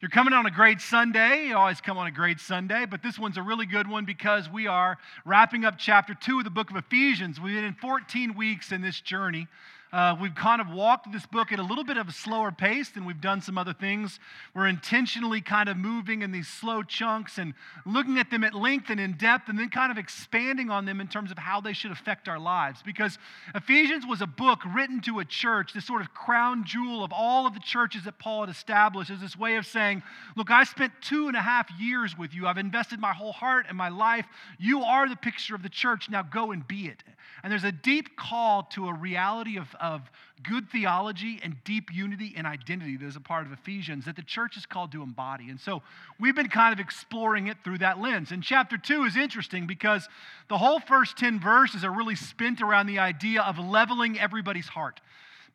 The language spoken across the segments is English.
You're coming on a great Sunday. You always come on a great Sunday, but this one's a really good one because we are wrapping up chapter two of the book of Ephesians. We've been in 14 weeks in this journey. Uh, we've kind of walked this book at a little bit of a slower pace than we've done some other things. We're intentionally kind of moving in these slow chunks and looking at them at length and in depth, and then kind of expanding on them in terms of how they should affect our lives. Because Ephesians was a book written to a church, this sort of crown jewel of all of the churches that Paul had established, as this way of saying, Look, I spent two and a half years with you. I've invested my whole heart and my life. You are the picture of the church. Now go and be it. And there's a deep call to a reality of of good theology and deep unity and identity that is a part of Ephesians that the church is called to embody. And so we've been kind of exploring it through that lens. And chapter two is interesting because the whole first 10 verses are really spent around the idea of leveling everybody's heart.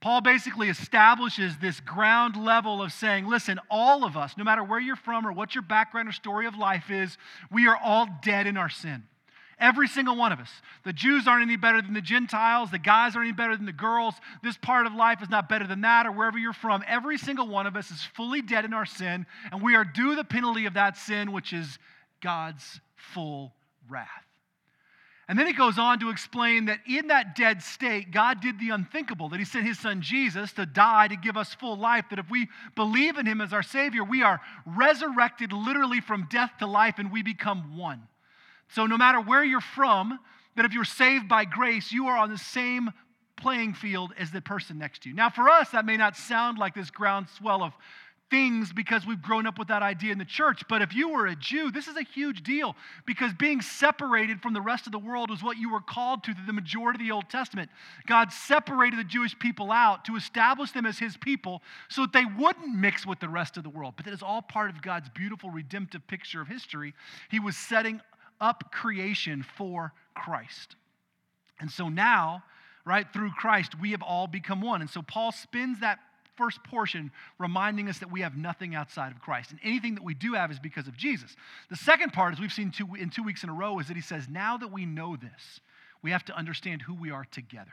Paul basically establishes this ground level of saying, listen, all of us, no matter where you're from or what your background or story of life is, we are all dead in our sin. Every single one of us. The Jews aren't any better than the Gentiles. The guys aren't any better than the girls. This part of life is not better than that, or wherever you're from. Every single one of us is fully dead in our sin, and we are due the penalty of that sin, which is God's full wrath. And then he goes on to explain that in that dead state, God did the unthinkable, that he sent his son Jesus to die to give us full life, that if we believe in him as our Savior, we are resurrected literally from death to life and we become one. So, no matter where you're from, that if you're saved by grace, you are on the same playing field as the person next to you. Now, for us, that may not sound like this groundswell of things because we've grown up with that idea in the church. But if you were a Jew, this is a huge deal because being separated from the rest of the world was what you were called to through the majority of the Old Testament. God separated the Jewish people out to establish them as his people so that they wouldn't mix with the rest of the world. But that is all part of God's beautiful redemptive picture of history. He was setting up creation for Christ. And so now, right, through Christ, we have all become one. And so Paul spends that first portion reminding us that we have nothing outside of Christ. And anything that we do have is because of Jesus. The second part, as we've seen two, in two weeks in a row, is that he says, now that we know this, we have to understand who we are together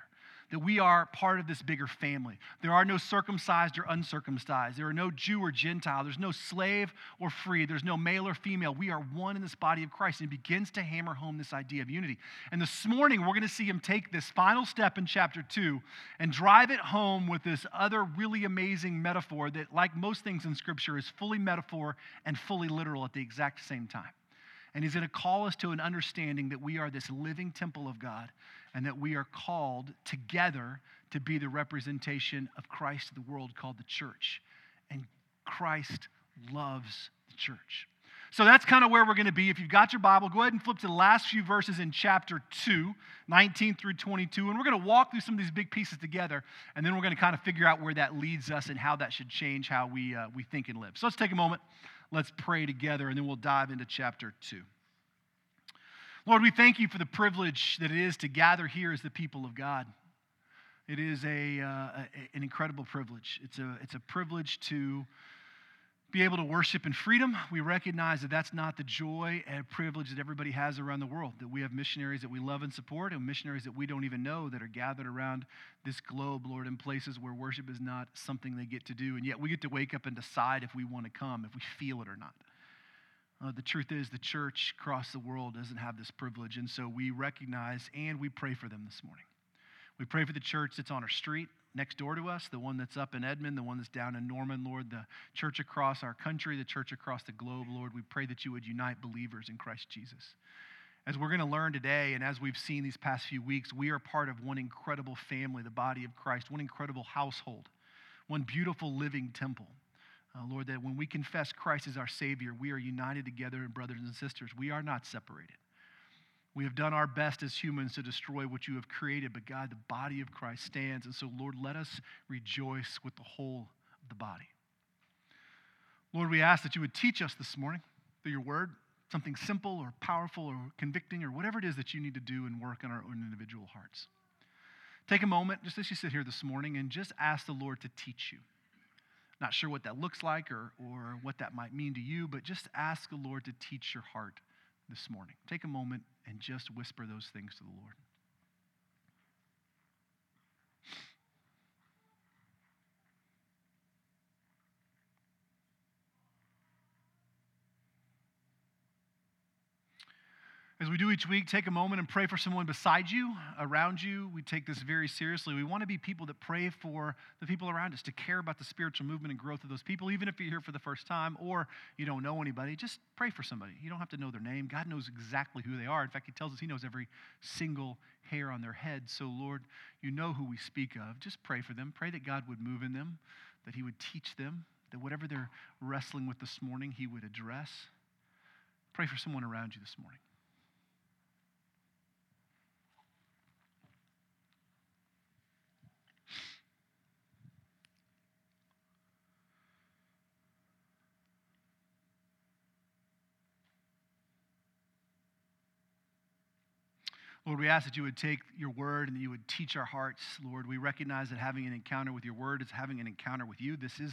that we are part of this bigger family. There are no circumcised or uncircumcised. There are no Jew or Gentile. There's no slave or free. There's no male or female. We are one in this body of Christ. And he begins to hammer home this idea of unity. And this morning, we're going to see him take this final step in chapter two and drive it home with this other really amazing metaphor that, like most things in Scripture, is fully metaphor and fully literal at the exact same time. And he's going to call us to an understanding that we are this living temple of God and that we are called together to be the representation of Christ to the world called the church. And Christ loves the church. So that's kind of where we're going to be. If you've got your Bible, go ahead and flip to the last few verses in chapter 2, 19 through 22. And we're going to walk through some of these big pieces together. And then we're going to kind of figure out where that leads us and how that should change how we, uh, we think and live. So let's take a moment. Let's pray together, and then we'll dive into chapter 2. Lord, we thank you for the privilege that it is to gather here as the people of God. It is a, uh, an incredible privilege. It's a, it's a privilege to be able to worship in freedom. We recognize that that's not the joy and privilege that everybody has around the world, that we have missionaries that we love and support and missionaries that we don't even know that are gathered around this globe, Lord, in places where worship is not something they get to do. And yet we get to wake up and decide if we want to come, if we feel it or not. Uh, the truth is, the church across the world doesn't have this privilege, and so we recognize and we pray for them this morning. We pray for the church that's on our street next door to us, the one that's up in Edmond, the one that's down in Norman, Lord, the church across our country, the church across the globe, Lord. We pray that you would unite believers in Christ Jesus. As we're going to learn today, and as we've seen these past few weeks, we are part of one incredible family, the body of Christ, one incredible household, one beautiful living temple. Uh, Lord, that when we confess Christ as our Savior, we are united together in brothers and sisters. We are not separated. We have done our best as humans to destroy what you have created, but God, the body of Christ stands. And so, Lord, let us rejoice with the whole of the body. Lord, we ask that you would teach us this morning through your word something simple or powerful or convicting or whatever it is that you need to do and work in our own individual hearts. Take a moment, just as you sit here this morning, and just ask the Lord to teach you. Not sure what that looks like or, or what that might mean to you, but just ask the Lord to teach your heart this morning. Take a moment and just whisper those things to the Lord. As we do each week, take a moment and pray for someone beside you, around you. We take this very seriously. We want to be people that pray for the people around us, to care about the spiritual movement and growth of those people, even if you're here for the first time or you don't know anybody. Just pray for somebody. You don't have to know their name. God knows exactly who they are. In fact, He tells us He knows every single hair on their head. So, Lord, you know who we speak of. Just pray for them. Pray that God would move in them, that He would teach them, that whatever they're wrestling with this morning, He would address. Pray for someone around you this morning. Lord, we ask that you would take your word and that you would teach our hearts. Lord, we recognize that having an encounter with your word is having an encounter with you. This is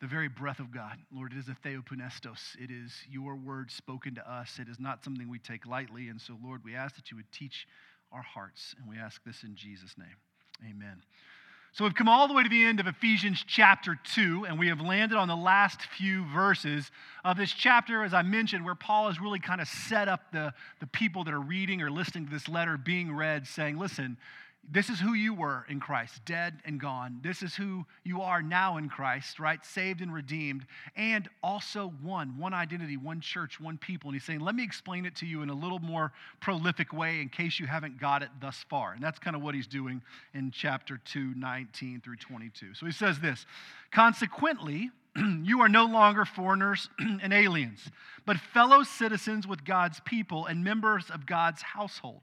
the very breath of God. Lord, it is a theopneustos. It is your word spoken to us. It is not something we take lightly. And so, Lord, we ask that you would teach our hearts. And we ask this in Jesus' name. Amen. So we've come all the way to the end of Ephesians chapter 2, and we have landed on the last few verses of this chapter, as I mentioned, where Paul has really kind of set up the, the people that are reading or listening to this letter being read, saying, listen, this is who you were in Christ, dead and gone. This is who you are now in Christ, right? Saved and redeemed, and also one, one identity, one church, one people. And he's saying, let me explain it to you in a little more prolific way in case you haven't got it thus far. And that's kind of what he's doing in chapter 2, 19 through 22. So he says this Consequently, you are no longer foreigners and aliens, but fellow citizens with God's people and members of God's household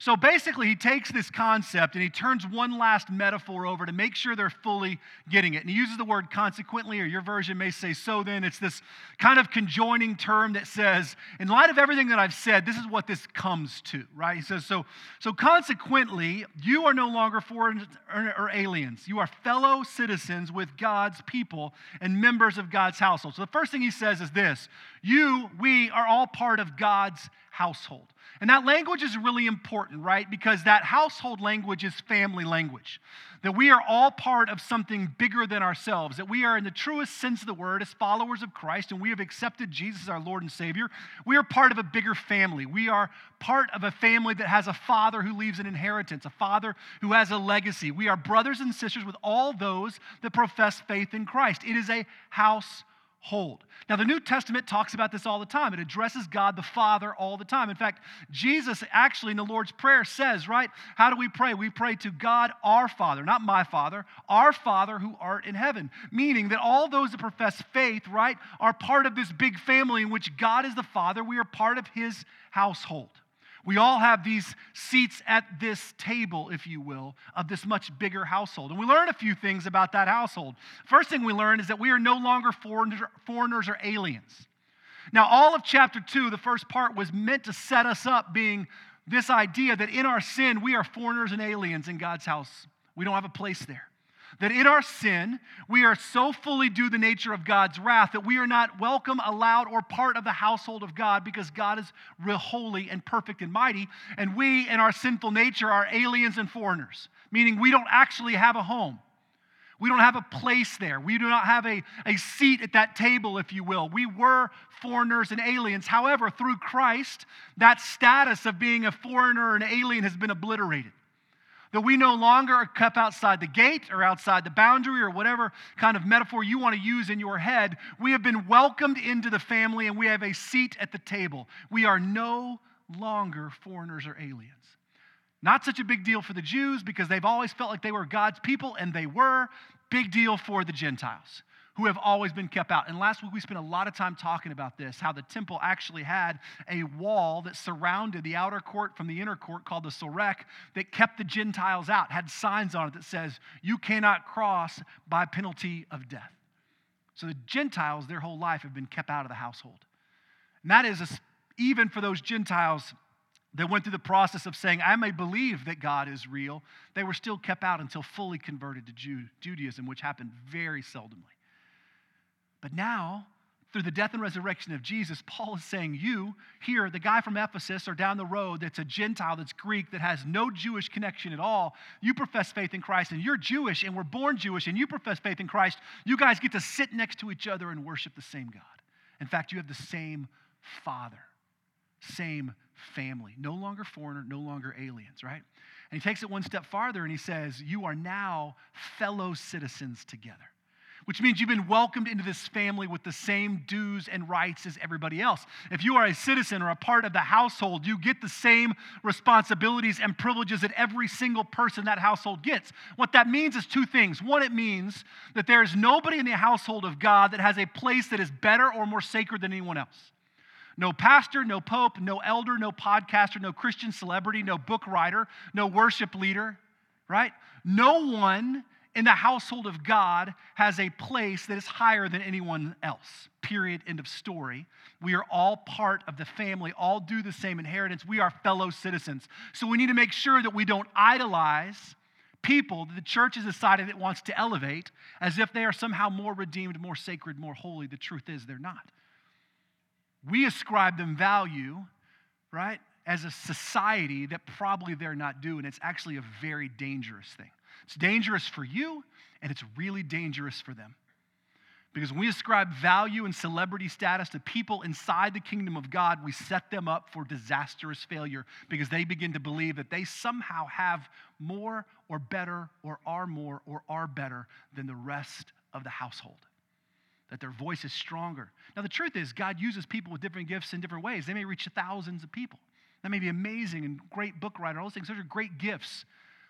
So basically, he takes this concept and he turns one last metaphor over to make sure they're fully getting it. And he uses the word consequently, or your version may say so then. It's this kind of conjoining term that says, in light of everything that I've said, this is what this comes to, right? He says, so, so consequently, you are no longer foreigners or aliens. You are fellow citizens with God's people and members of God's household. So the first thing he says is this you, we are all part of God's household. And that language is really important, right? Because that household language is family language. That we are all part of something bigger than ourselves. That we are, in the truest sense of the word, as followers of Christ, and we have accepted Jesus as our Lord and Savior, we are part of a bigger family. We are part of a family that has a father who leaves an inheritance, a father who has a legacy. We are brothers and sisters with all those that profess faith in Christ. It is a house hold. Now, the New Testament talks about this all the time. It addresses God the Father all the time. In fact, Jesus actually in the Lord's Prayer says, right, how do we pray? We pray to God our Father, not my Father, our Father who art in heaven. Meaning that all those that profess faith, right, are part of this big family in which God is the Father. We are part of his household. We all have these seats at this table, if you will, of this much bigger household. And we learn a few things about that household. First thing we learn is that we are no longer foreigners or aliens. Now, all of chapter two, the first part, was meant to set us up being this idea that in our sin, we are foreigners and aliens in God's house. We don't have a place there. That in our sin, we are so fully due the nature of God's wrath that we are not welcome, allowed, or part of the household of God because God is real holy and perfect and mighty. And we, in our sinful nature, are aliens and foreigners, meaning we don't actually have a home. We don't have a place there. We do not have a, a seat at that table, if you will. We were foreigners and aliens. However, through Christ, that status of being a foreigner and alien has been obliterated. That we no longer are kept outside the gate or outside the boundary or whatever kind of metaphor you want to use in your head. We have been welcomed into the family and we have a seat at the table. We are no longer foreigners or aliens. Not such a big deal for the Jews because they've always felt like they were God's people, and they were. Big deal for the Gentiles who have always been kept out. And last week we spent a lot of time talking about this how the temple actually had a wall that surrounded the outer court from the inner court called the Soreg that kept the Gentiles out, had signs on it that says, You cannot cross by penalty of death. So the Gentiles, their whole life, have been kept out of the household. And that is even for those Gentiles that went through the process of saying, I may believe that God is real, they were still kept out until fully converted to Judaism, which happened very seldomly. But now, through the death and resurrection of Jesus, Paul is saying, You here, the guy from Ephesus or down the road that's a Gentile, that's Greek, that has no Jewish connection at all, you profess faith in Christ and you're Jewish and we're born Jewish and you profess faith in Christ. You guys get to sit next to each other and worship the same God. In fact, you have the same Father, same family, no longer foreigner, no longer aliens, right? And he takes it one step farther and he says, You are now fellow citizens together which means you've been welcomed into this family with the same dues and rights as everybody else. If you are a citizen or a part of the household, you get the same responsibilities and privileges that every single person that household gets. What that means is two things. One, it means that there is nobody in the household of God that has a place that is better or more sacred than anyone else. No pastor, no pope, no elder, no podcaster, no Christian celebrity, no book writer, no worship leader, right? No one in the household of God has a place that is higher than anyone else. Period. End of story. We are all part of the family, all due the same inheritance. We are fellow citizens. So we need to make sure that we don't idolize people that the church has decided it wants to elevate as if they are somehow more redeemed, more sacred, more holy. The truth is they're not. We ascribe them value, right, as a society that probably they're not doing. It's actually a very dangerous thing. It's dangerous for you, and it's really dangerous for them. Because when we ascribe value and celebrity status to people inside the kingdom of God, we set them up for disastrous failure because they begin to believe that they somehow have more or better or are more or are better than the rest of the household. That their voice is stronger. Now, the truth is, God uses people with different gifts in different ways. They may reach thousands of people. That may be amazing and great book writer, all those things. Those are great gifts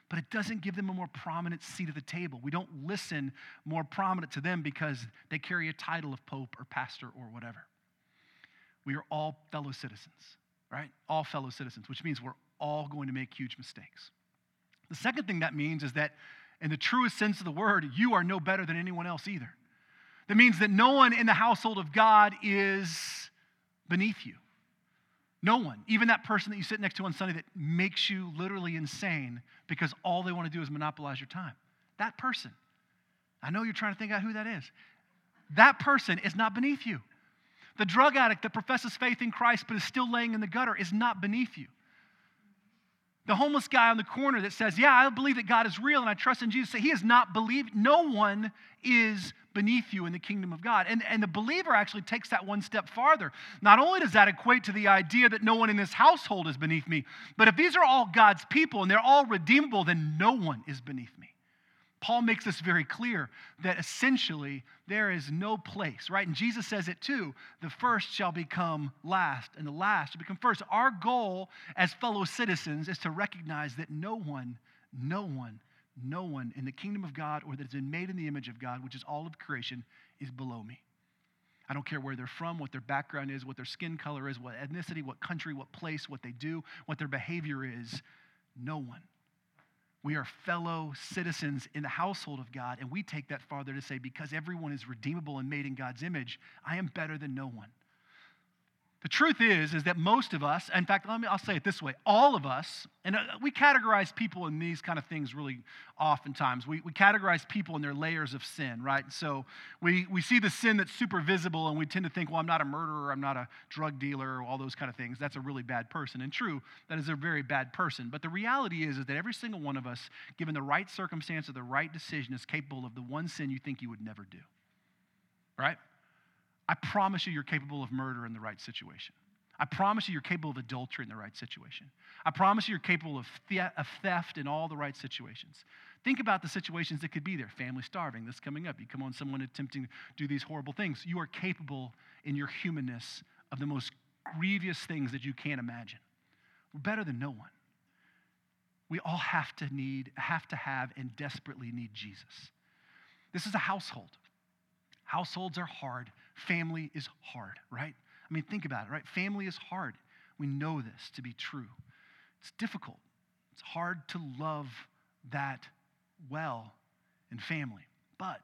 but it doesn't give them a more prominent seat at the table. We don't listen more prominent to them because they carry a title of pope or pastor or whatever. We are all fellow citizens, right? All fellow citizens, which means we're all going to make huge mistakes. The second thing that means is that, in the truest sense of the word, you are no better than anyone else either. That means that no one in the household of God is beneath you. No one, even that person that you sit next to on Sunday that makes you literally insane because all they want to do is monopolize your time. That person, I know you're trying to think out who that is. That person is not beneath you. The drug addict that professes faith in Christ but is still laying in the gutter is not beneath you. The homeless guy on the corner that says, Yeah, I believe that God is real and I trust in Jesus, he is not believed. No one is beneath you in the kingdom of God. And, and the believer actually takes that one step farther. Not only does that equate to the idea that no one in this household is beneath me, but if these are all God's people and they're all redeemable, then no one is beneath me. Paul makes this very clear that essentially there is no place, right? And Jesus says it too the first shall become last, and the last shall become first. Our goal as fellow citizens is to recognize that no one, no one no one in the kingdom of God or that has been made in the image of God, which is all of creation, is below me. I don't care where they're from, what their background is, what their skin color is, what ethnicity, what country, what place, what they do, what their behavior is. No one. We are fellow citizens in the household of God, and we take that farther to say, because everyone is redeemable and made in God's image, I am better than no one. The truth is, is that most of us, in fact, let me, I'll say it this way, all of us, and uh, we categorize people in these kind of things really oftentimes. We, we categorize people in their layers of sin, right? So we, we see the sin that's super visible and we tend to think, well, I'm not a murderer, I'm not a drug dealer, all those kind of things. That's a really bad person. And true, that is a very bad person. But the reality is, is that every single one of us, given the right circumstance or the right decision, is capable of the one sin you think you would never do, right? I promise you, you're capable of murder in the right situation. I promise you, you're capable of adultery in the right situation. I promise you, you're capable of, the- of theft in all the right situations. Think about the situations that could be there. Family starving, this coming up. You come on someone attempting to do these horrible things. You are capable in your humanness of the most grievous things that you can't imagine. We're better than no one. We all have to need, have to have, and desperately need Jesus. This is a household. Households are hard. Family is hard, right? I mean, think about it, right? Family is hard. We know this to be true. It's difficult. It's hard to love that well in family. But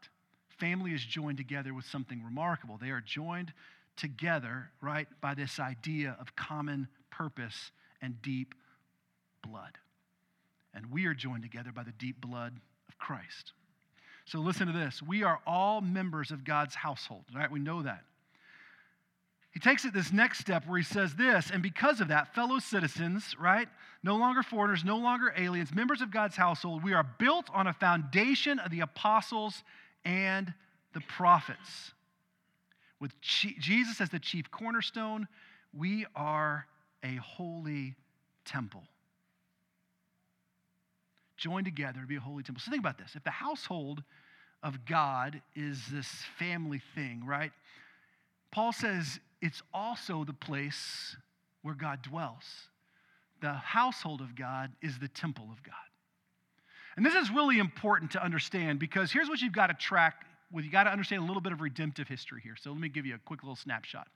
family is joined together with something remarkable. They are joined together, right, by this idea of common purpose and deep blood. And we are joined together by the deep blood of Christ. So listen to this. We are all members of God's household, right? We know that. he takes it this next step where he says this, and because of that, fellow citizens, right? No longer foreigners, no longer aliens, members of God's household, we are built on a foundation of the apostles and the prophets. With Jesus as the chief cornerstone, we are a holy temple. Joined together to be a holy temple. So think about this. If the household of God is this family thing, right? Paul says it's also the place where God dwells. The household of God is the temple of God. And this is really important to understand because here's what you've got to track with. you've got to understand a little bit of redemptive history here. So let me give you a quick little snapshot.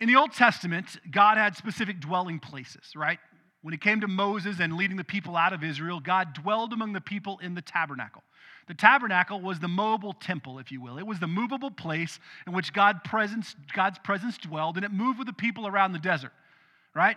In the Old Testament, God had specific dwelling places, right? When it came to Moses and leading the people out of Israel, God dwelled among the people in the tabernacle. The tabernacle was the mobile temple, if you will. It was the movable place in which God presence, God's presence dwelled, and it moved with the people around the desert, right?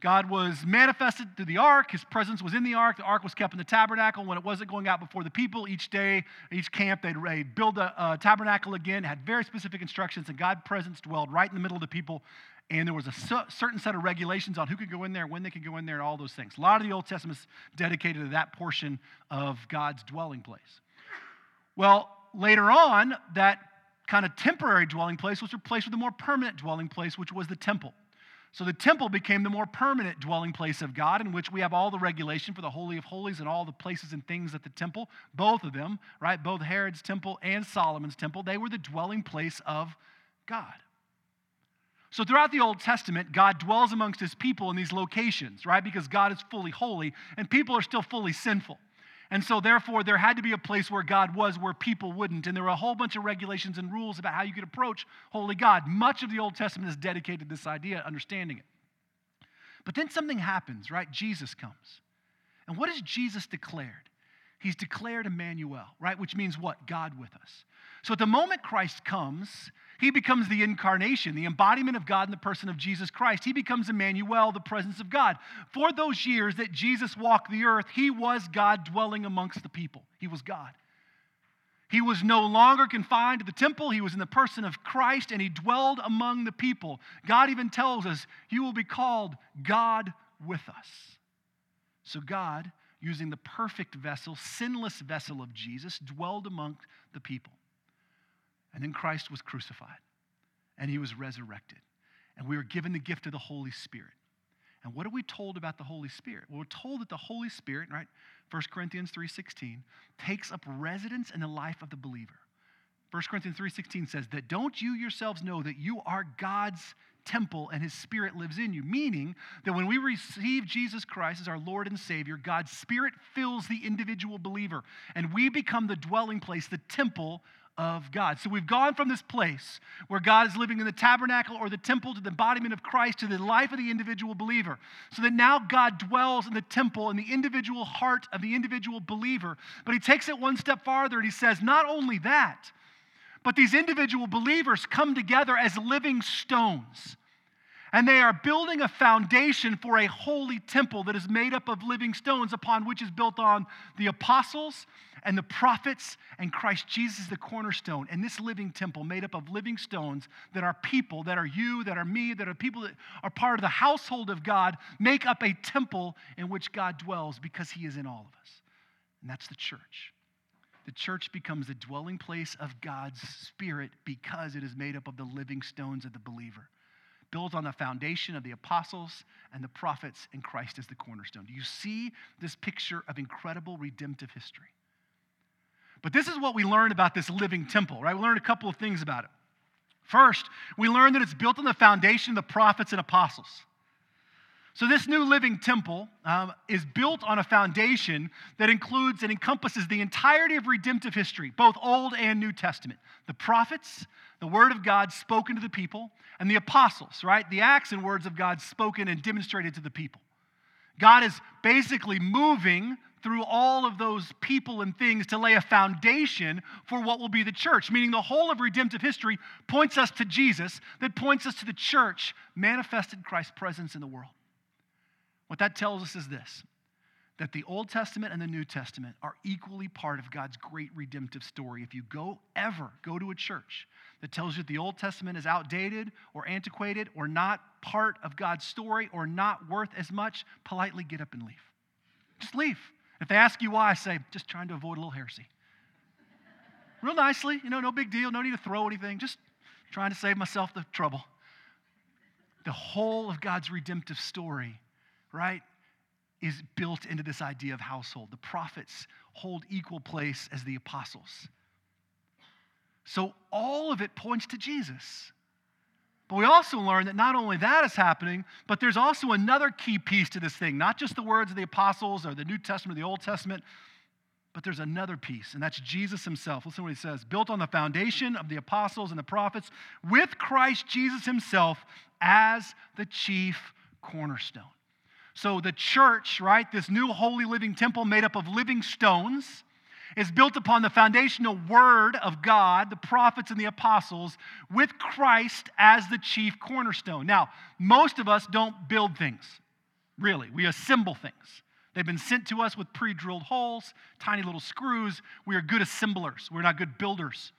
God was manifested through the ark. His presence was in the ark. The ark was kept in the tabernacle. When it wasn't going out before the people, each day, each camp, they'd build a, a tabernacle again, had very specific instructions, and God's presence dwelled right in the middle of the people. And there was a certain set of regulations on who could go in there, when they could go in there, and all those things. A lot of the Old Testament is dedicated to that portion of God's dwelling place. Well, later on, that kind of temporary dwelling place was replaced with a more permanent dwelling place, which was the temple. So the temple became the more permanent dwelling place of God, in which we have all the regulation for the Holy of Holies and all the places and things at the temple. Both of them, right? Both Herod's temple and Solomon's temple, they were the dwelling place of God. So throughout the Old Testament, God dwells amongst his people in these locations, right? Because God is fully holy and people are still fully sinful. And so, therefore, there had to be a place where God was where people wouldn't. And there were a whole bunch of regulations and rules about how you could approach holy God. Much of the Old Testament is dedicated to this idea, understanding it. But then something happens, right? Jesus comes. And what has Jesus declared? He's declared Emmanuel, right? Which means what? God with us. So at the moment Christ comes, he becomes the incarnation, the embodiment of God in the person of Jesus Christ. He becomes Emmanuel, the presence of God. For those years that Jesus walked the earth, he was God dwelling amongst the people. He was God. He was no longer confined to the temple. He was in the person of Christ and he dwelled among the people. God even tells us, You will be called God with us. So, God, using the perfect vessel, sinless vessel of Jesus, dwelled among the people. And then Christ was crucified and he was resurrected. And we were given the gift of the Holy Spirit. And what are we told about the Holy Spirit? Well, we're told that the Holy Spirit, right? 1 Corinthians 3:16 takes up residence in the life of the believer. 1 Corinthians 3:16 says that don't you yourselves know that you are God's temple and his spirit lives in you, meaning that when we receive Jesus Christ as our Lord and Savior, God's spirit fills the individual believer and we become the dwelling place, the temple of God. So we've gone from this place where God is living in the tabernacle or the temple to the embodiment of Christ to the life of the individual believer. So that now God dwells in the temple in the individual heart of the individual believer. But he takes it one step farther and he says, not only that, but these individual believers come together as living stones. And they are building a foundation for a holy temple that is made up of living stones, upon which is built on the apostles and the prophets and Christ Jesus, the cornerstone. And this living temple, made up of living stones that are people, that are you, that are me, that are people that are part of the household of God, make up a temple in which God dwells because he is in all of us. And that's the church. The church becomes the dwelling place of God's Spirit because it is made up of the living stones of the believer built on the foundation of the apostles and the prophets and Christ as the cornerstone. Do you see this picture of incredible redemptive history? But this is what we learned about this living temple, right? We learned a couple of things about it. First, we learned that it's built on the foundation of the prophets and apostles. So, this new living temple um, is built on a foundation that includes and encompasses the entirety of redemptive history, both Old and New Testament. The prophets, the word of God spoken to the people, and the apostles, right? The acts and words of God spoken and demonstrated to the people. God is basically moving through all of those people and things to lay a foundation for what will be the church, meaning the whole of redemptive history points us to Jesus, that points us to the church, manifested Christ's presence in the world. What that tells us is this that the Old Testament and the New Testament are equally part of God's great redemptive story. If you go ever go to a church that tells you the Old Testament is outdated or antiquated or not part of God's story or not worth as much, politely get up and leave. Just leave. If they ask you why, I say, just trying to avoid a little heresy. Real nicely, you know, no big deal, no need to throw anything, just trying to save myself the trouble. The whole of God's redemptive story, right, is built into this idea of household. The prophets hold equal place as the apostles. So all of it points to Jesus. But we also learn that not only that is happening, but there's also another key piece to this thing, not just the words of the apostles or the New Testament or the Old Testament, but there's another piece, and that's Jesus himself. Listen to what he says built on the foundation of the apostles and the prophets, with Christ Jesus himself as the chief cornerstone. So the church, right, this new holy living temple made up of living stones, is built upon the foundational word of God, the prophets and the apostles, with Christ as the chief cornerstone. Now, most of us don't build things, really. We assemble things. They've been sent to us with pre drilled holes, tiny little screws. We are good assemblers, we're not good builders.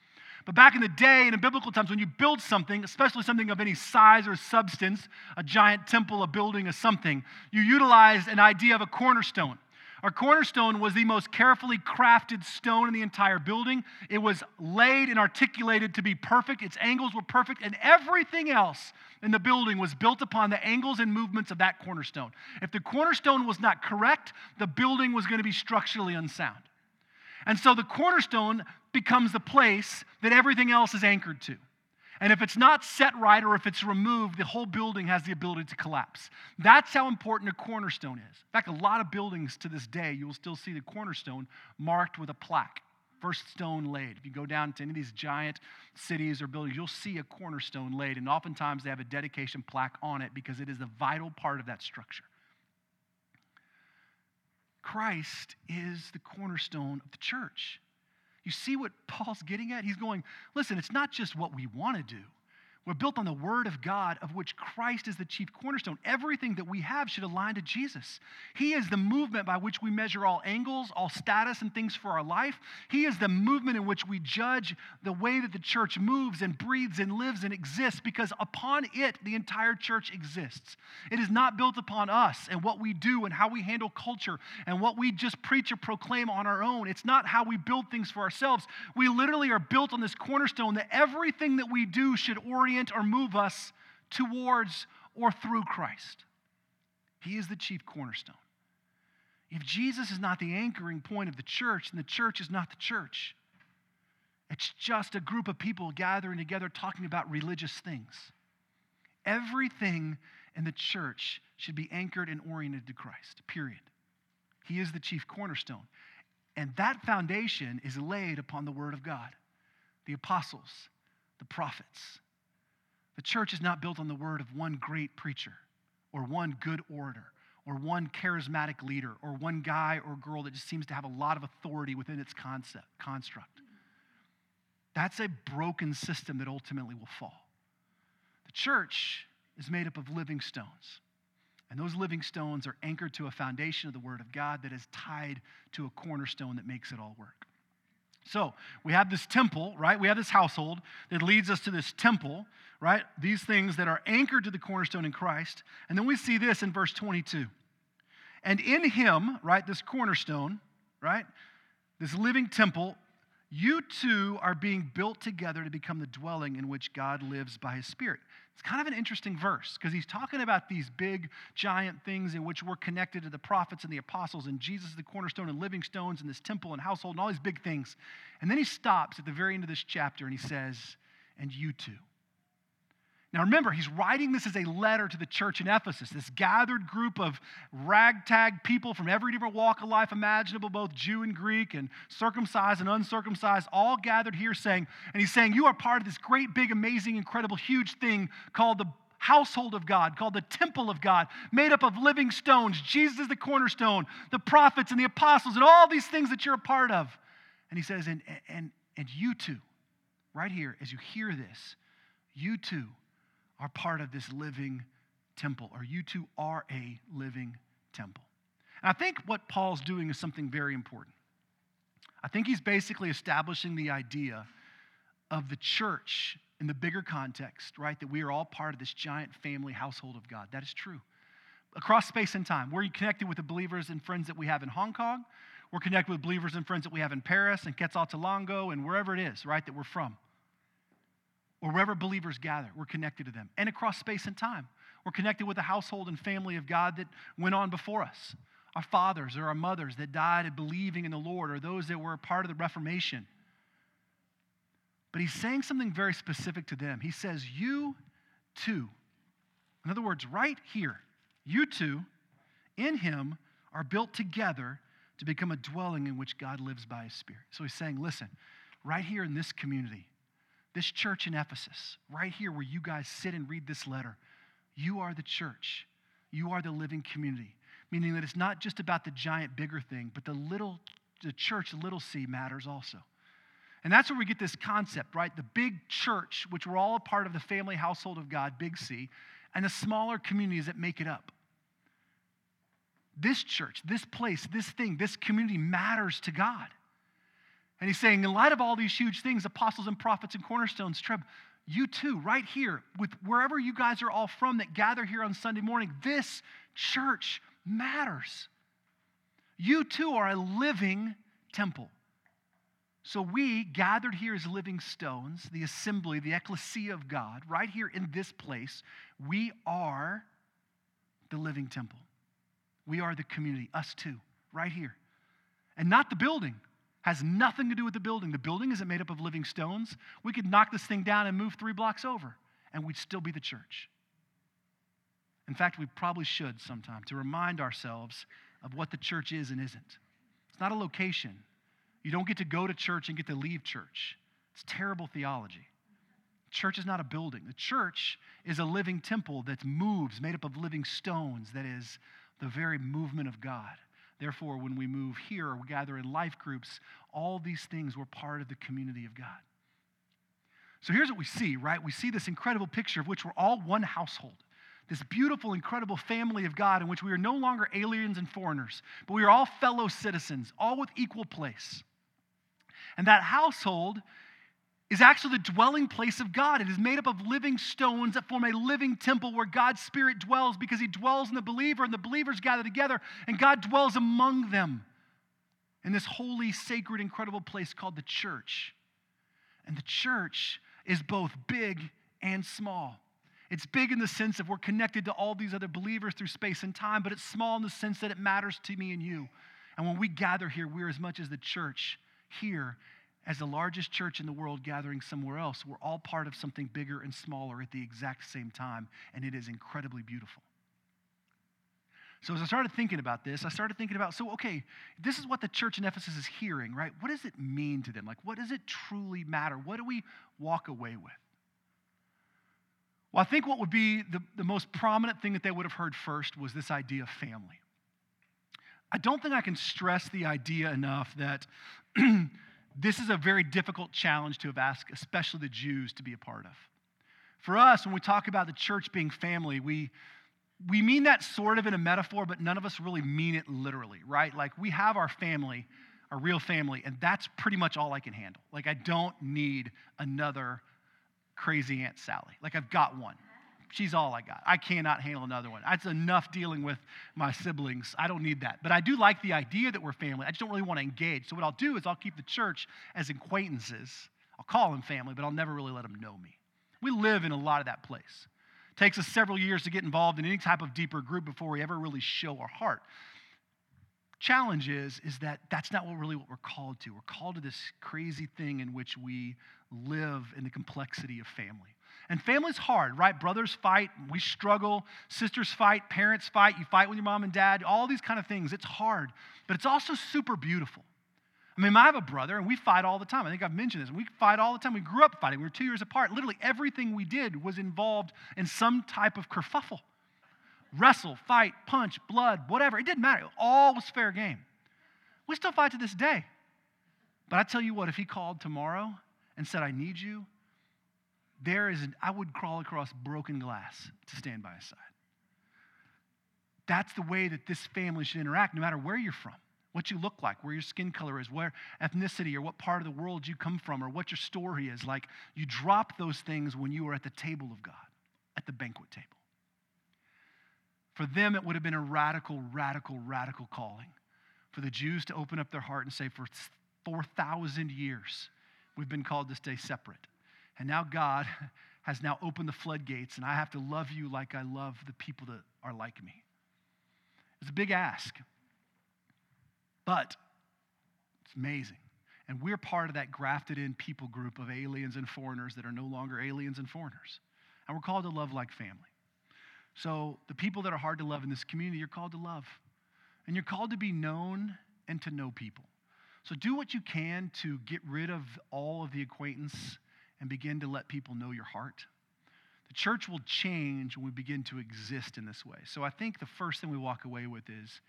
But back in the day, in the biblical times, when you build something, especially something of any size or substance, a giant temple, a building, or something, you utilized an idea of a cornerstone. Our cornerstone was the most carefully crafted stone in the entire building. It was laid and articulated to be perfect. Its angles were perfect, and everything else in the building was built upon the angles and movements of that cornerstone. If the cornerstone was not correct, the building was going to be structurally unsound. And so the cornerstone becomes the place that everything else is anchored to. And if it's not set right or if it's removed, the whole building has the ability to collapse. That's how important a cornerstone is. In fact, a lot of buildings to this day, you will still see the cornerstone marked with a plaque. First stone laid. If you go down to any of these giant cities or buildings, you'll see a cornerstone laid. And oftentimes they have a dedication plaque on it because it is a vital part of that structure. Christ is the cornerstone of the church. You see what Paul's getting at? He's going, listen, it's not just what we want to do. We're built on the Word of God, of which Christ is the chief cornerstone. Everything that we have should align to Jesus. He is the movement by which we measure all angles, all status, and things for our life. He is the movement in which we judge the way that the church moves and breathes and lives and exists, because upon it, the entire church exists. It is not built upon us and what we do and how we handle culture and what we just preach or proclaim on our own. It's not how we build things for ourselves. We literally are built on this cornerstone that everything that we do should orient orient or move us towards or through Christ. He is the chief cornerstone. If Jesus is not the anchoring point of the church, then the church is not the church. It's just a group of people gathering together talking about religious things. Everything in the church should be anchored and oriented to Christ, period. He is the chief cornerstone. And that foundation is laid upon the Word of God, the apostles, the prophets, the church is not built on the word of one great preacher or one good orator or one charismatic leader or one guy or girl that just seems to have a lot of authority within its concept, construct. That's a broken system that ultimately will fall. The church is made up of living stones. And those living stones are anchored to a foundation of the Word of God that is tied to a cornerstone that makes it all work. So we have this temple, right? We have this household that leads us to this temple, right? These things that are anchored to the cornerstone in Christ. And then we see this in verse 22. And in him, right, this cornerstone, right, this living temple, you too are being built together to become the dwelling in which God lives by his Spirit. It's kind of an interesting verse because he's talking about these big, giant things in which we're connected to the prophets and the apostles, and Jesus the cornerstone and living stones, and this temple and household, and all these big things. And then he stops at the very end of this chapter and he says, And you too. Now remember, he's writing this as a letter to the church in Ephesus, this gathered group of ragtag people from every different walk of life imaginable, both Jew and Greek, and circumcised and uncircumcised, all gathered here saying, and he's saying, You are part of this great, big, amazing, incredible, huge thing called the household of God, called the temple of God, made up of living stones. Jesus is the cornerstone, the prophets and the apostles, and all these things that you're a part of. And he says, and, and, and you too, right here, as you hear this, you too are part of this living temple, or you too are a living temple. And I think what Paul's doing is something very important. I think he's basically establishing the idea of the church in the bigger context, right? That we are all part of this giant family household of God. That is true. Across space and time, we're connected with the believers and friends that we have in Hong Kong. We're connected with believers and friends that we have in Paris and Quetzaltenango and wherever it is, right, that we're from. Or wherever believers gather, we're connected to them. And across space and time, we're connected with the household and family of God that went on before us. Our fathers or our mothers that died believing in the Lord, or those that were part of the Reformation. But he's saying something very specific to them. He says, You too. In other words, right here, you too in him are built together to become a dwelling in which God lives by his Spirit. So he's saying, Listen, right here in this community, this church in Ephesus, right here where you guys sit and read this letter, you are the church. You are the living community. Meaning that it's not just about the giant, bigger thing, but the little, the church, little c, matters also. And that's where we get this concept, right? The big church, which we're all a part of the family household of God, big C, and the smaller communities that make it up. This church, this place, this thing, this community matters to God. And he's saying, in light of all these huge things, apostles and prophets and cornerstones, Treb, you too, right here, with wherever you guys are all from that gather here on Sunday morning, this church matters. You too are a living temple. So we gathered here as living stones, the assembly, the ecclesia of God, right here in this place, we are the living temple. We are the community, us too, right here. And not the building. Has nothing to do with the building. The building isn't made up of living stones. We could knock this thing down and move three blocks over, and we'd still be the church. In fact, we probably should sometime to remind ourselves of what the church is and isn't. It's not a location, you don't get to go to church and get to leave church. It's terrible theology. Church is not a building. The church is a living temple that moves, made up of living stones, that is the very movement of God. Therefore, when we move here or we gather in life groups, all these things were part of the community of God. So here's what we see, right? We see this incredible picture of which we're all one household. This beautiful, incredible family of God in which we are no longer aliens and foreigners, but we are all fellow citizens, all with equal place. And that household is actually the dwelling place of God. It is made up of living stones that form a living temple where God's Spirit dwells because He dwells in the believer and the believers gather together and God dwells among them in this holy, sacred, incredible place called the church. And the church is both big and small. It's big in the sense of we're connected to all these other believers through space and time, but it's small in the sense that it matters to me and you. And when we gather here, we're as much as the church here as the largest church in the world gathering somewhere else. We're all part of something bigger and smaller at the exact same time, and it is incredibly beautiful. So, as I started thinking about this, I started thinking about so, okay, this is what the church in Ephesus is hearing, right? What does it mean to them? Like, what does it truly matter? What do we walk away with? Well, I think what would be the, the most prominent thing that they would have heard first was this idea of family. I don't think I can stress the idea enough that this is a very difficult challenge to have asked, especially the Jews, to be a part of. For us, when we talk about the church being family, we, we mean that sort of in a metaphor, but none of us really mean it literally, right? Like we have our family, our real family, and that's pretty much all I can handle. Like I don't need another crazy Aunt Sally. Like I've got one. She's all I got. I cannot handle another one. That's enough dealing with my siblings. I don't need that. But I do like the idea that we're family. I just don't really want to engage. So what I'll do is I'll keep the church as acquaintances. I'll call them family, but I'll never really let them know me. We live in a lot of that place. It takes us several years to get involved in any type of deeper group before we ever really show our heart challenge is is that that's not what really what we're called to we're called to this crazy thing in which we live in the complexity of family and family's hard, right? Brothers fight, we struggle, sisters fight, parents fight, you fight with your mom and dad, all these kind of things. It's hard, but it's also super beautiful. I mean, I have a brother, and we fight all the time. I think I've mentioned this. We fight all the time. We grew up fighting. We were two years apart. Literally everything we did was involved in some type of kerfuffle. Wrestle, fight, punch, blood, whatever. It didn't matter. All was fair game. We still fight to this day. But I tell you what, if he called tomorrow and said, I need you, there is, an, I would crawl across broken glass to stand by his side. that's the way that this family should interact, no matter where you're from, what you look like, where your skin color is, where ethnicity or what part of the world you come from, or what your story is. Like, you drop those things when you are at the table of God, at the banquet table. For them, it would have been a radical, radical, radical calling for the Jews to open up their heart and say, for 4,000 years, we've been called to stay separate. And now God has now opened the floodgates, and I have to love you like I love the people that are like me. It's a big ask, but it's amazing. And we're part of that grafted in people group of aliens and foreigners that are no longer aliens and foreigners. And we're called to love like family. So, the people that are hard to love in this community, you're called to love. And you're called to be known and to know people. So, do what you can to get rid of all of the acquaintance and begin to let people know your heart. The church will change when we begin to exist in this way. So, I think the first thing we walk away with is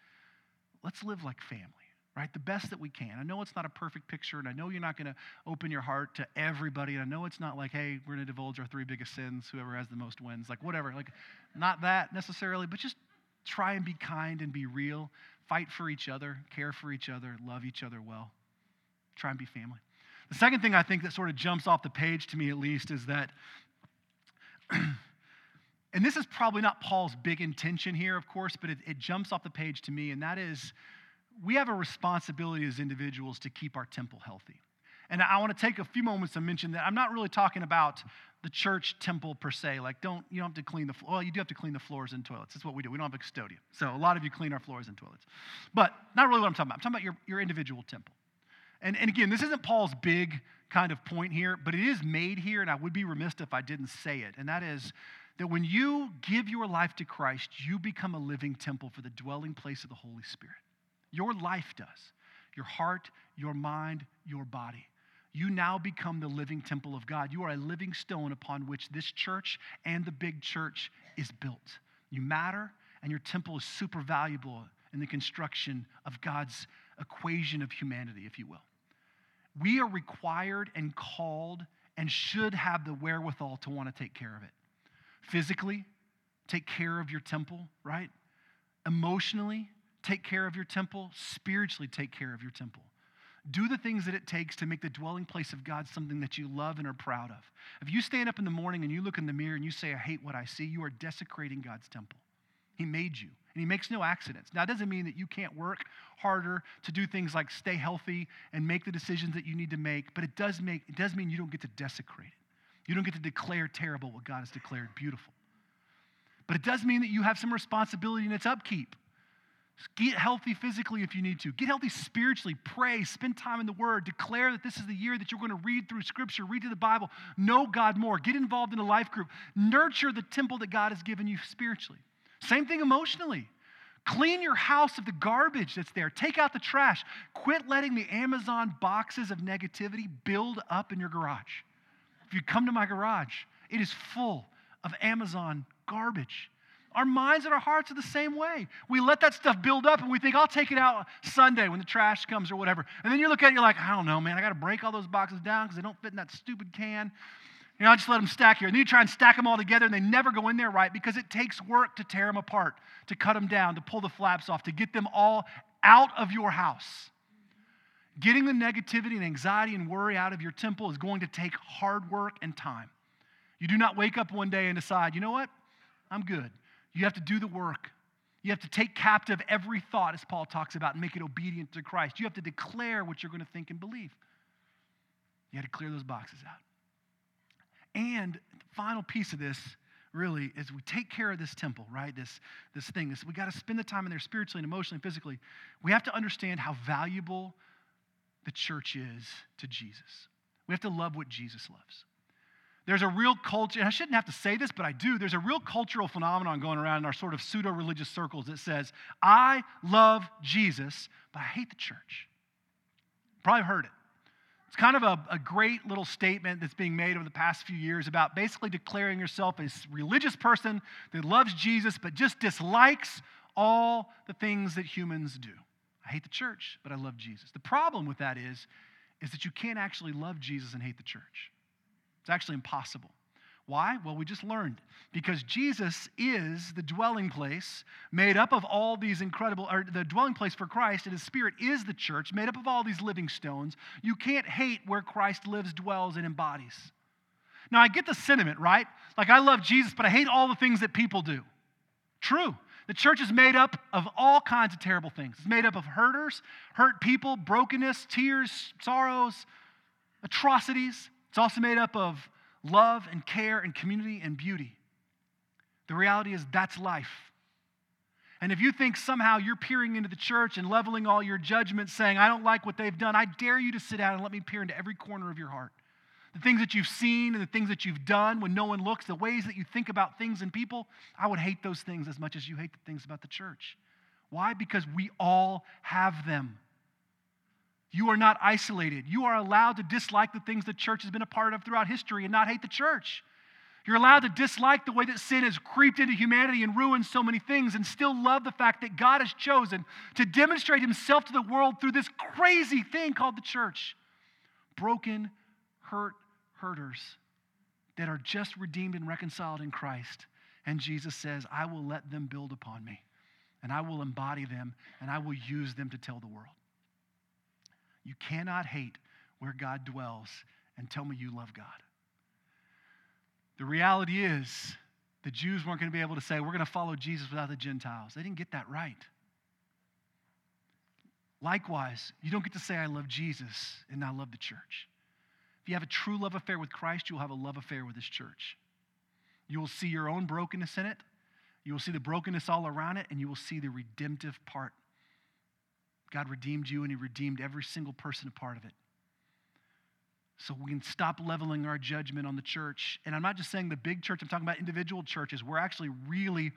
let's live like family right? The best that we can. I know it's not a perfect picture, and I know you're not going to open your heart to everybody. And I know it's not like, hey, we're going to divulge our three biggest sins, whoever has the most wins, like whatever. Like, not that necessarily, but just try and be kind and be real. Fight for each other, care for each other, love each other well. Try and be family. The second thing I think that sort of jumps off the page to me, at least, is that. and this is probably not Paul's big intention here, of course, but it, it jumps off the page to me, and that is we have a responsibility as individuals to keep our temple healthy. And I want to take a few moments to mention that I'm not really talking about the church temple per se. Like, don't, you don't have to clean the, floor? well, you do have to clean the floors and toilets. That's what we do. We don't have a custodian. So a lot of you clean our floors and toilets. But not really what I'm talking about. I'm talking about your, your individual temple. And, and again, this isn't Paul's big kind of point here, but it is made here, and I would be remiss if I didn't say it. And that is that when you give your life to Christ, you become a living temple for the dwelling place of the Holy Spirit. Your life does. Your heart, your mind, your body. You now become the living temple of God. You are a living stone upon which this church and the big church is built. You matter, and your temple is super valuable in the construction of God's equation of humanity, if you will. We are required and called and should have the wherewithal to want to take care of it. Physically, take care of your temple, right? Emotionally, take care of your temple, spiritually take care of your temple. Do the things that it takes to make the dwelling place of God something that you love and are proud of. If you stand up in the morning and you look in the mirror and you say, I hate what I see, you are desecrating God's temple. He made you, and He makes no accidents. Now, it doesn't mean that you can't work harder to do things like stay healthy and make the decisions that you need to make, but it does, make, it does mean you don't get to desecrate it. You don't get to declare terrible what God has declared beautiful. But it does mean that you have some responsibility in its upkeep. Get healthy physically if you need to. Get healthy spiritually. Pray. Spend time in the Word. Declare that this is the year that you're going to read through Scripture, read through the Bible, know God more. Get involved in a life group. Nurture the temple that God has given you spiritually. Same thing emotionally. Clean your house of the garbage that's there. Take out the trash. Quit letting the Amazon boxes of negativity build up in your garage. If you come to my garage, it is full of Amazon garbage. Our minds and our hearts are the same way. We let that stuff build up and we think, I'll take it out Sunday when the trash comes or whatever. And then you look at it, you're like, I don't know, man, I got to break all those boxes down because they don't fit in that stupid can. You know, I just let them stack here. And then you try and stack them all together and they never go in there right because it takes work to tear them apart, to cut them down, to pull the flaps off, to get them all out of your house. Getting the negativity and anxiety and worry out of your temple is going to take hard work and time. You do not wake up one day and decide, you know what? I'm good. You have to do the work. You have to take captive every thought, as Paul talks about, and make it obedient to Christ. You have to declare what you're going to think and believe. You have to clear those boxes out. And the final piece of this really is we take care of this temple, right? This, this thing. This, we got to spend the time in there spiritually and emotionally and physically. We have to understand how valuable the church is to Jesus. We have to love what Jesus loves. There's a real culture, and I shouldn't have to say this, but I do. There's a real cultural phenomenon going around in our sort of pseudo religious circles that says, I love Jesus, but I hate the church. Probably heard it. It's kind of a, a, great little statement that's being made over the past few years about basically declaring yourself a religious person that loves Jesus but just dislikes all the things that humans do. I hate the church, but I love Jesus. The problem with that is, is that you can't actually love Jesus and hate the church. It's actually impossible. Why? Well, we just learned. Because Jesus is the dwelling place made up of all these incredible, or the dwelling place for Christ, and his spirit is the church made up of all these living stones. You can't hate where Christ lives, dwells, and embodies. Now, I get the sentiment, right? Like, I love Jesus, but I hate all the things that people do. True. The church is made up of all kinds of terrible things. It's made up of hurters, hurt people, brokenness, tears, sorrows, atrocities. It's also made up of love and care and community and beauty. The reality is that's life. And if you think somehow you're peering into the church and leveling all your judgments, saying, I don't like what they've done, I dare you to sit down and let me peer into every corner of your heart. The things that you've seen and the things that you've done when no one looks, the ways that you think about things and people, I would hate those things as much as you hate the things about the church. Why? Because we all have them. You are not isolated. You are allowed to dislike the things the church has been a part of throughout history and not hate the church. You're allowed to dislike the way that sin has creeped into humanity and ruined so many things and still love the fact that God has chosen to demonstrate himself to the world through this crazy thing called the church. Broken, hurt hurters that are just redeemed and reconciled in Christ. And Jesus says, I will let them build upon me, and I will embody them, and I will use them to tell the world. You cannot hate where God dwells and tell me you love God. The reality is, the Jews weren't going to be able to say, We're going to follow Jesus without the Gentiles. They didn't get that right. Likewise, you don't get to say, I love Jesus and not love the church. If you have a true love affair with Christ, you will have a love affair with His church. You will see your own brokenness in it, you will see the brokenness all around it, and you will see the redemptive part. God redeemed you, and He redeemed every single person a part of it. So we can stop leveling our judgment on the church. And I'm not just saying the big church, I'm talking about individual churches. We're actually really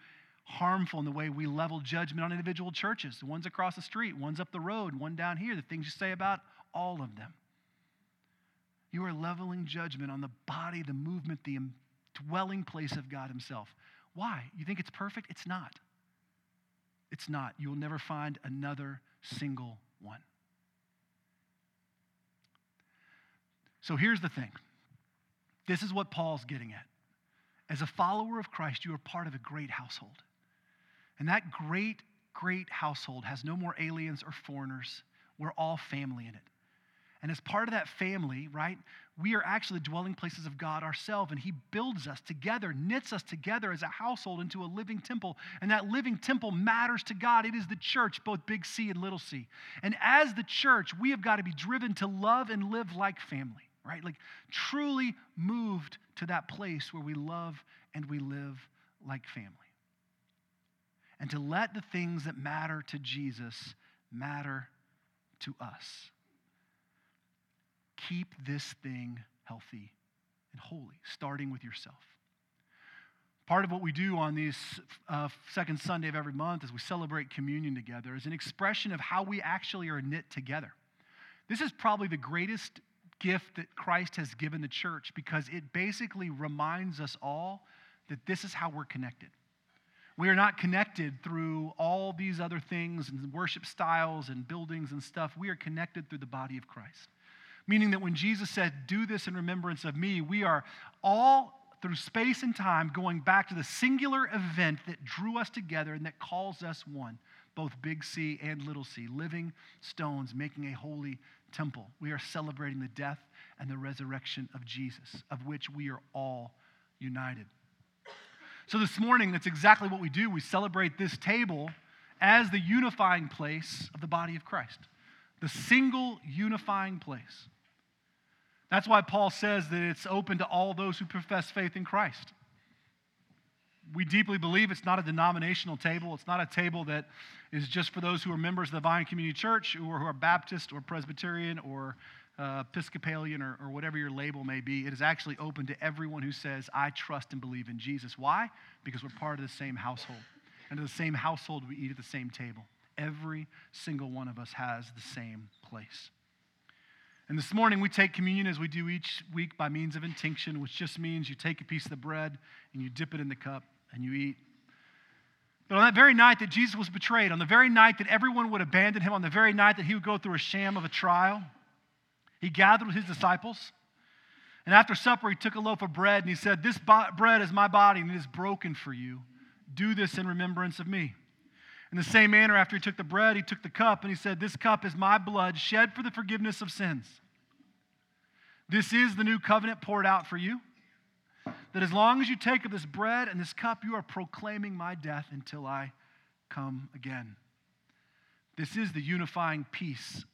harmful in the way we level judgment on individual churches. The ones across the street, ones up the road, one down here, the things you say about all of them. You are leveling judgment on the body, the movement, the dwelling place of God Himself. Why? You think it's perfect? It's not. It's not. You will never find another single one. So here's the thing this is what Paul's getting at. As a follower of Christ, you are part of a great household. And that great, great household has no more aliens or foreigners. We're all family in it. And as part of that family, right, we are actually the dwelling places of God ourselves. And He builds us together, knits us together as a household into a living temple. And that living temple matters to God. It is the church, both big C and little c. And as the church, we have got to be driven to love and live like family, right? Like truly moved to that place where we love and we live like family. And to let the things that matter to Jesus matter to us keep this thing healthy and holy, starting with yourself. Part of what we do on these uh, second Sunday of every month as we celebrate communion together is an expression of how we actually are knit together. This is probably the greatest gift that Christ has given the church because it basically reminds us all that this is how we're connected. We are not connected through all these other things and worship styles and buildings and stuff. We are connected through the body of Christ. Meaning that when Jesus said, Do this in remembrance of me, we are all through space and time going back to the singular event that drew us together and that calls us one, both big C and little c, living stones making a holy temple. We are celebrating the death and the resurrection of Jesus, of which we are all united. So this morning, that's exactly what we do. We celebrate this table as the unifying place of the body of Christ, the single unifying place. That's why Paul says that it's open to all those who profess faith in Christ. We deeply believe it's not a denominational table. It's not a table that is just for those who are members of the Vine Community Church or who are Baptist or Presbyterian or uh, Episcopalian or, or whatever your label may be. It is actually open to everyone who says, I trust and believe in Jesus. Why? Because we're part of the same household. And in the same household, we eat at the same table. Every single one of us has the same place. And this morning we take communion as we do each week by means of intinction, which just means you take a piece of the bread and you dip it in the cup and you eat. But on that very night that Jesus was betrayed, on the very night that everyone would abandon him, on the very night that he would go through a sham of a trial, he gathered with his disciples And after supper, he took a loaf of bread and he said, This bo- bread is my body and it is broken for you. Do this in remembrance of me. In the same manner, after he took the bread, he took the cup and he said, This cup is my blood shed for the forgiveness of sins. This is the new covenant poured out for you. That as long as you take of this bread and this cup, you are proclaiming my death until I come again. This is the unifying piece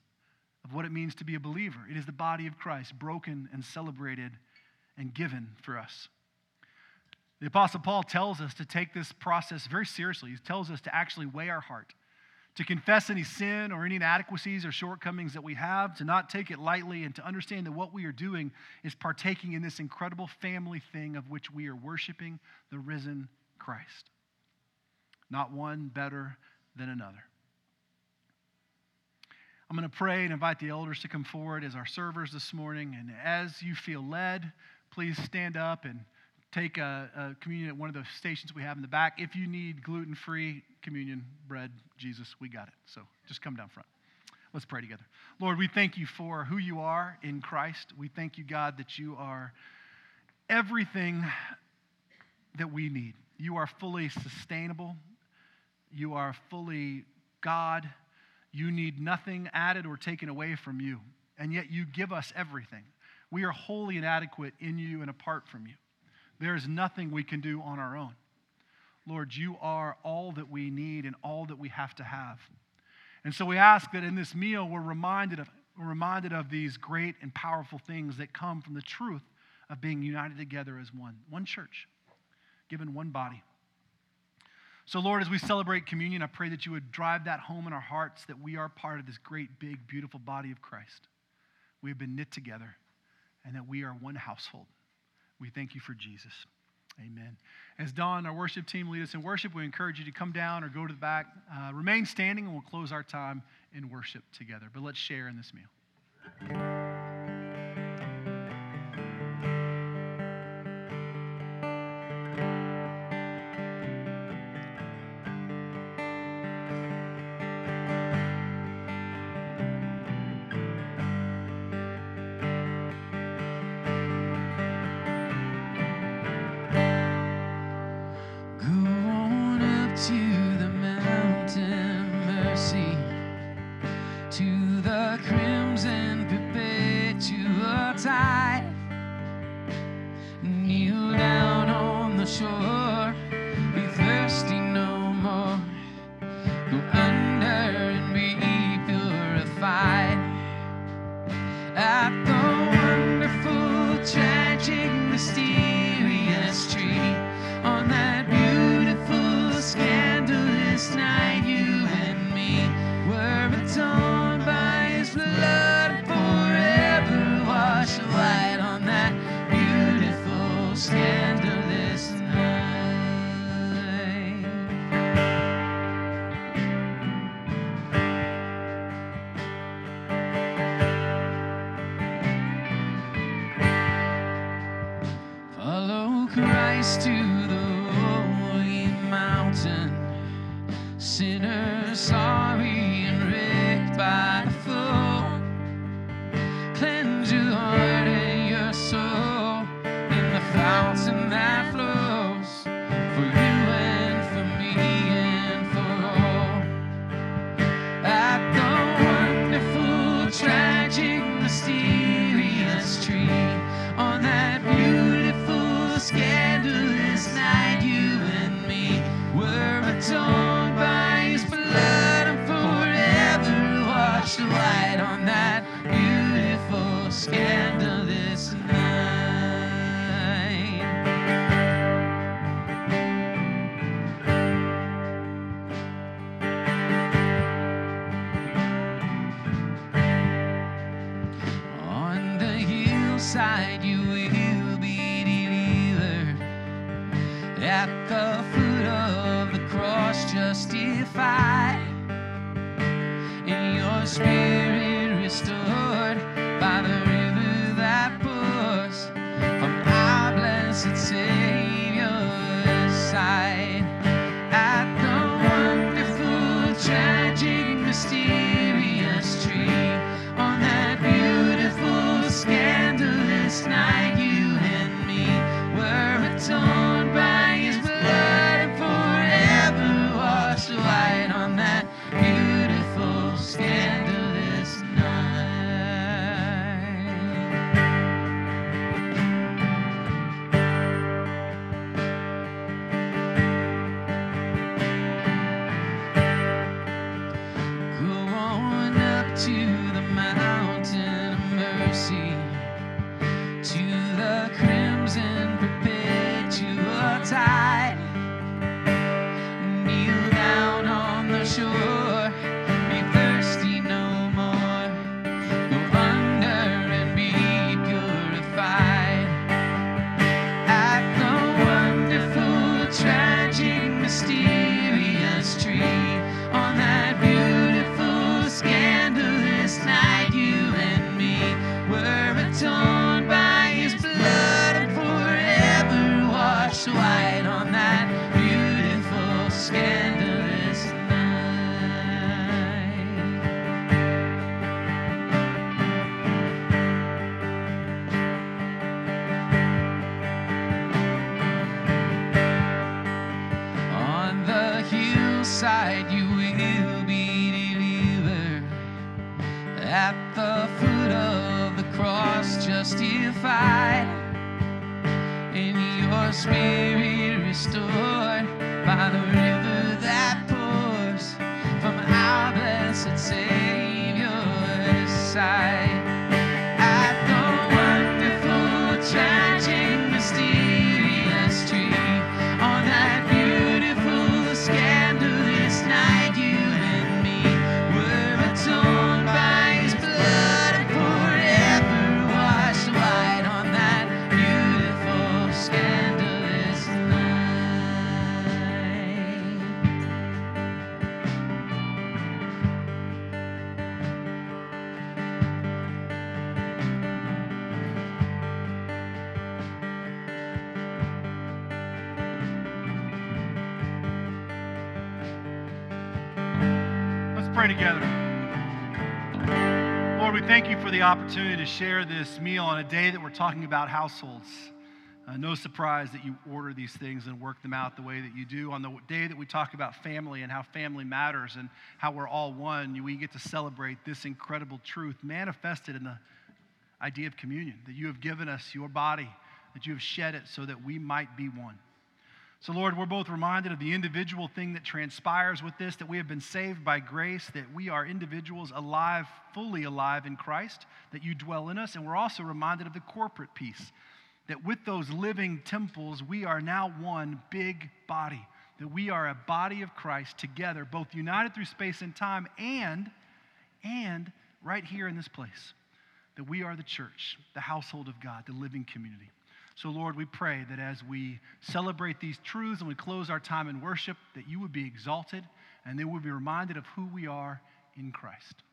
of what it means to be a believer. It is the body of Christ, broken and celebrated and given for us. The Apostle Paul tells us to take this process very seriously. He tells us to actually weigh our heart, to confess any sin or any inadequacies or shortcomings that we have, to not take it lightly, and to understand that what we are doing is partaking in this incredible family thing of which we are worshiping the risen Christ. Not one better than another. I'm going to pray and invite the elders to come forward as our servers this morning. And as you feel led, please stand up and take a, a communion at one of the stations we have in the back. If you need gluten free communion, bread, Jesus, we got it. So just come down front. Let's pray together. Lord, we thank you for who you are in Christ. We thank you, God, that you are everything that we need. You are fully sustainable, you are fully God. You need nothing added or taken away from you, and yet you give us everything. We are wholly inadequate in you and apart from you. There is nothing we can do on our own. Lord, you are all that we need and all that we have to have. And so we ask that in this meal we're reminded of, we're reminded of these great and powerful things that come from the truth of being united together as one, one church, given one body. So, Lord, as we celebrate communion, I pray that you would drive that home in our hearts that we are part of this great, big, beautiful body of Christ. We have been knit together and that we are one household. We thank you for Jesus. Amen. As Don, our worship team, lead us in worship, we encourage you to come down or go to the back. Uh, remain standing, and we'll close our time in worship together. But let's share in this meal. Opportunity to share this meal on a day that we're talking about households. Uh, no surprise that you order these things and work them out the way that you do. On the day that we talk about family and how family matters and how we're all one, we get to celebrate this incredible truth manifested in the idea of communion that you have given us your body, that you have shed it so that we might be one. So, Lord, we're both reminded of the individual thing that transpires with this, that we have been saved by grace, that we are individuals alive, fully alive in Christ, that you dwell in us. And we're also reminded of the corporate piece, that with those living temples, we are now one big body, that we are a body of Christ together, both united through space and time and, and right here in this place, that we are the church, the household of God, the living community. So, Lord, we pray that as we celebrate these truths and we close our time in worship, that you would be exalted and they would be reminded of who we are in Christ.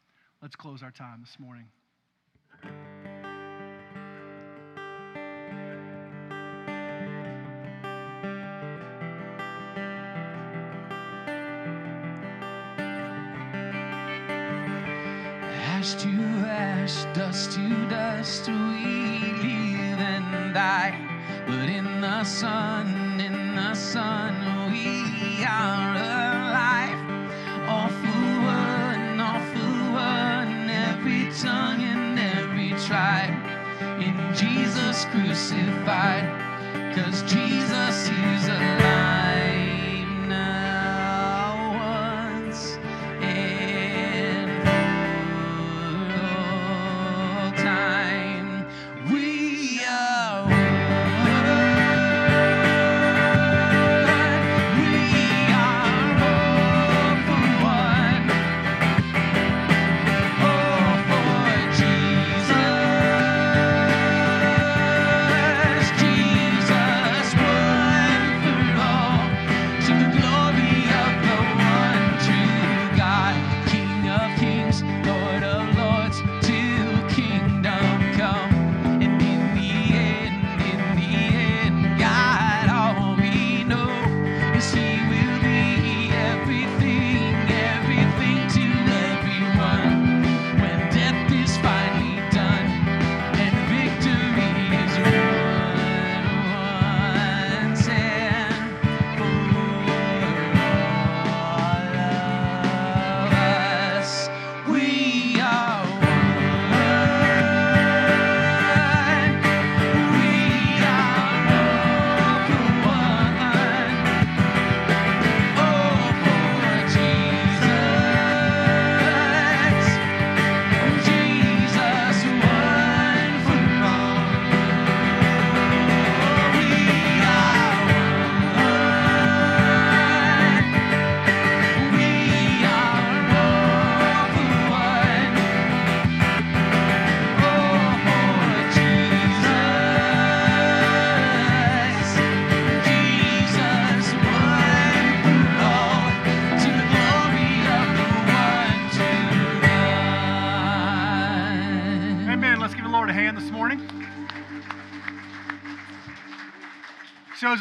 Let's close our time this morning. Ash to ash, dust to dust, we live and die. But in the Son, in the Son, we are alive. All for one, all for one, every tongue and every tribe. In Jesus crucified, cause Jesus is alive.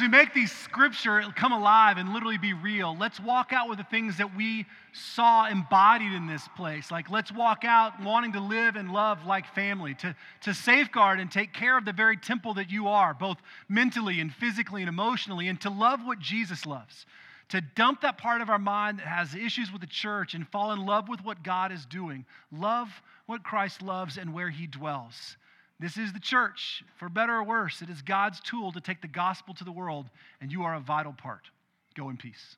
Make these scripture come alive and literally be real, let's walk out with the things that we saw embodied in this place. Like, let's walk out wanting to live and love like family, to, to safeguard and take care of the very temple that you are, both mentally and physically and emotionally, and to love what Jesus loves. To dump that part of our mind that has issues with the church and fall in love with what God is doing. Love what Christ loves and where he dwells. This is the church, for better or worse. It is God's tool to take the gospel to the world, and you are a vital part. Go in peace.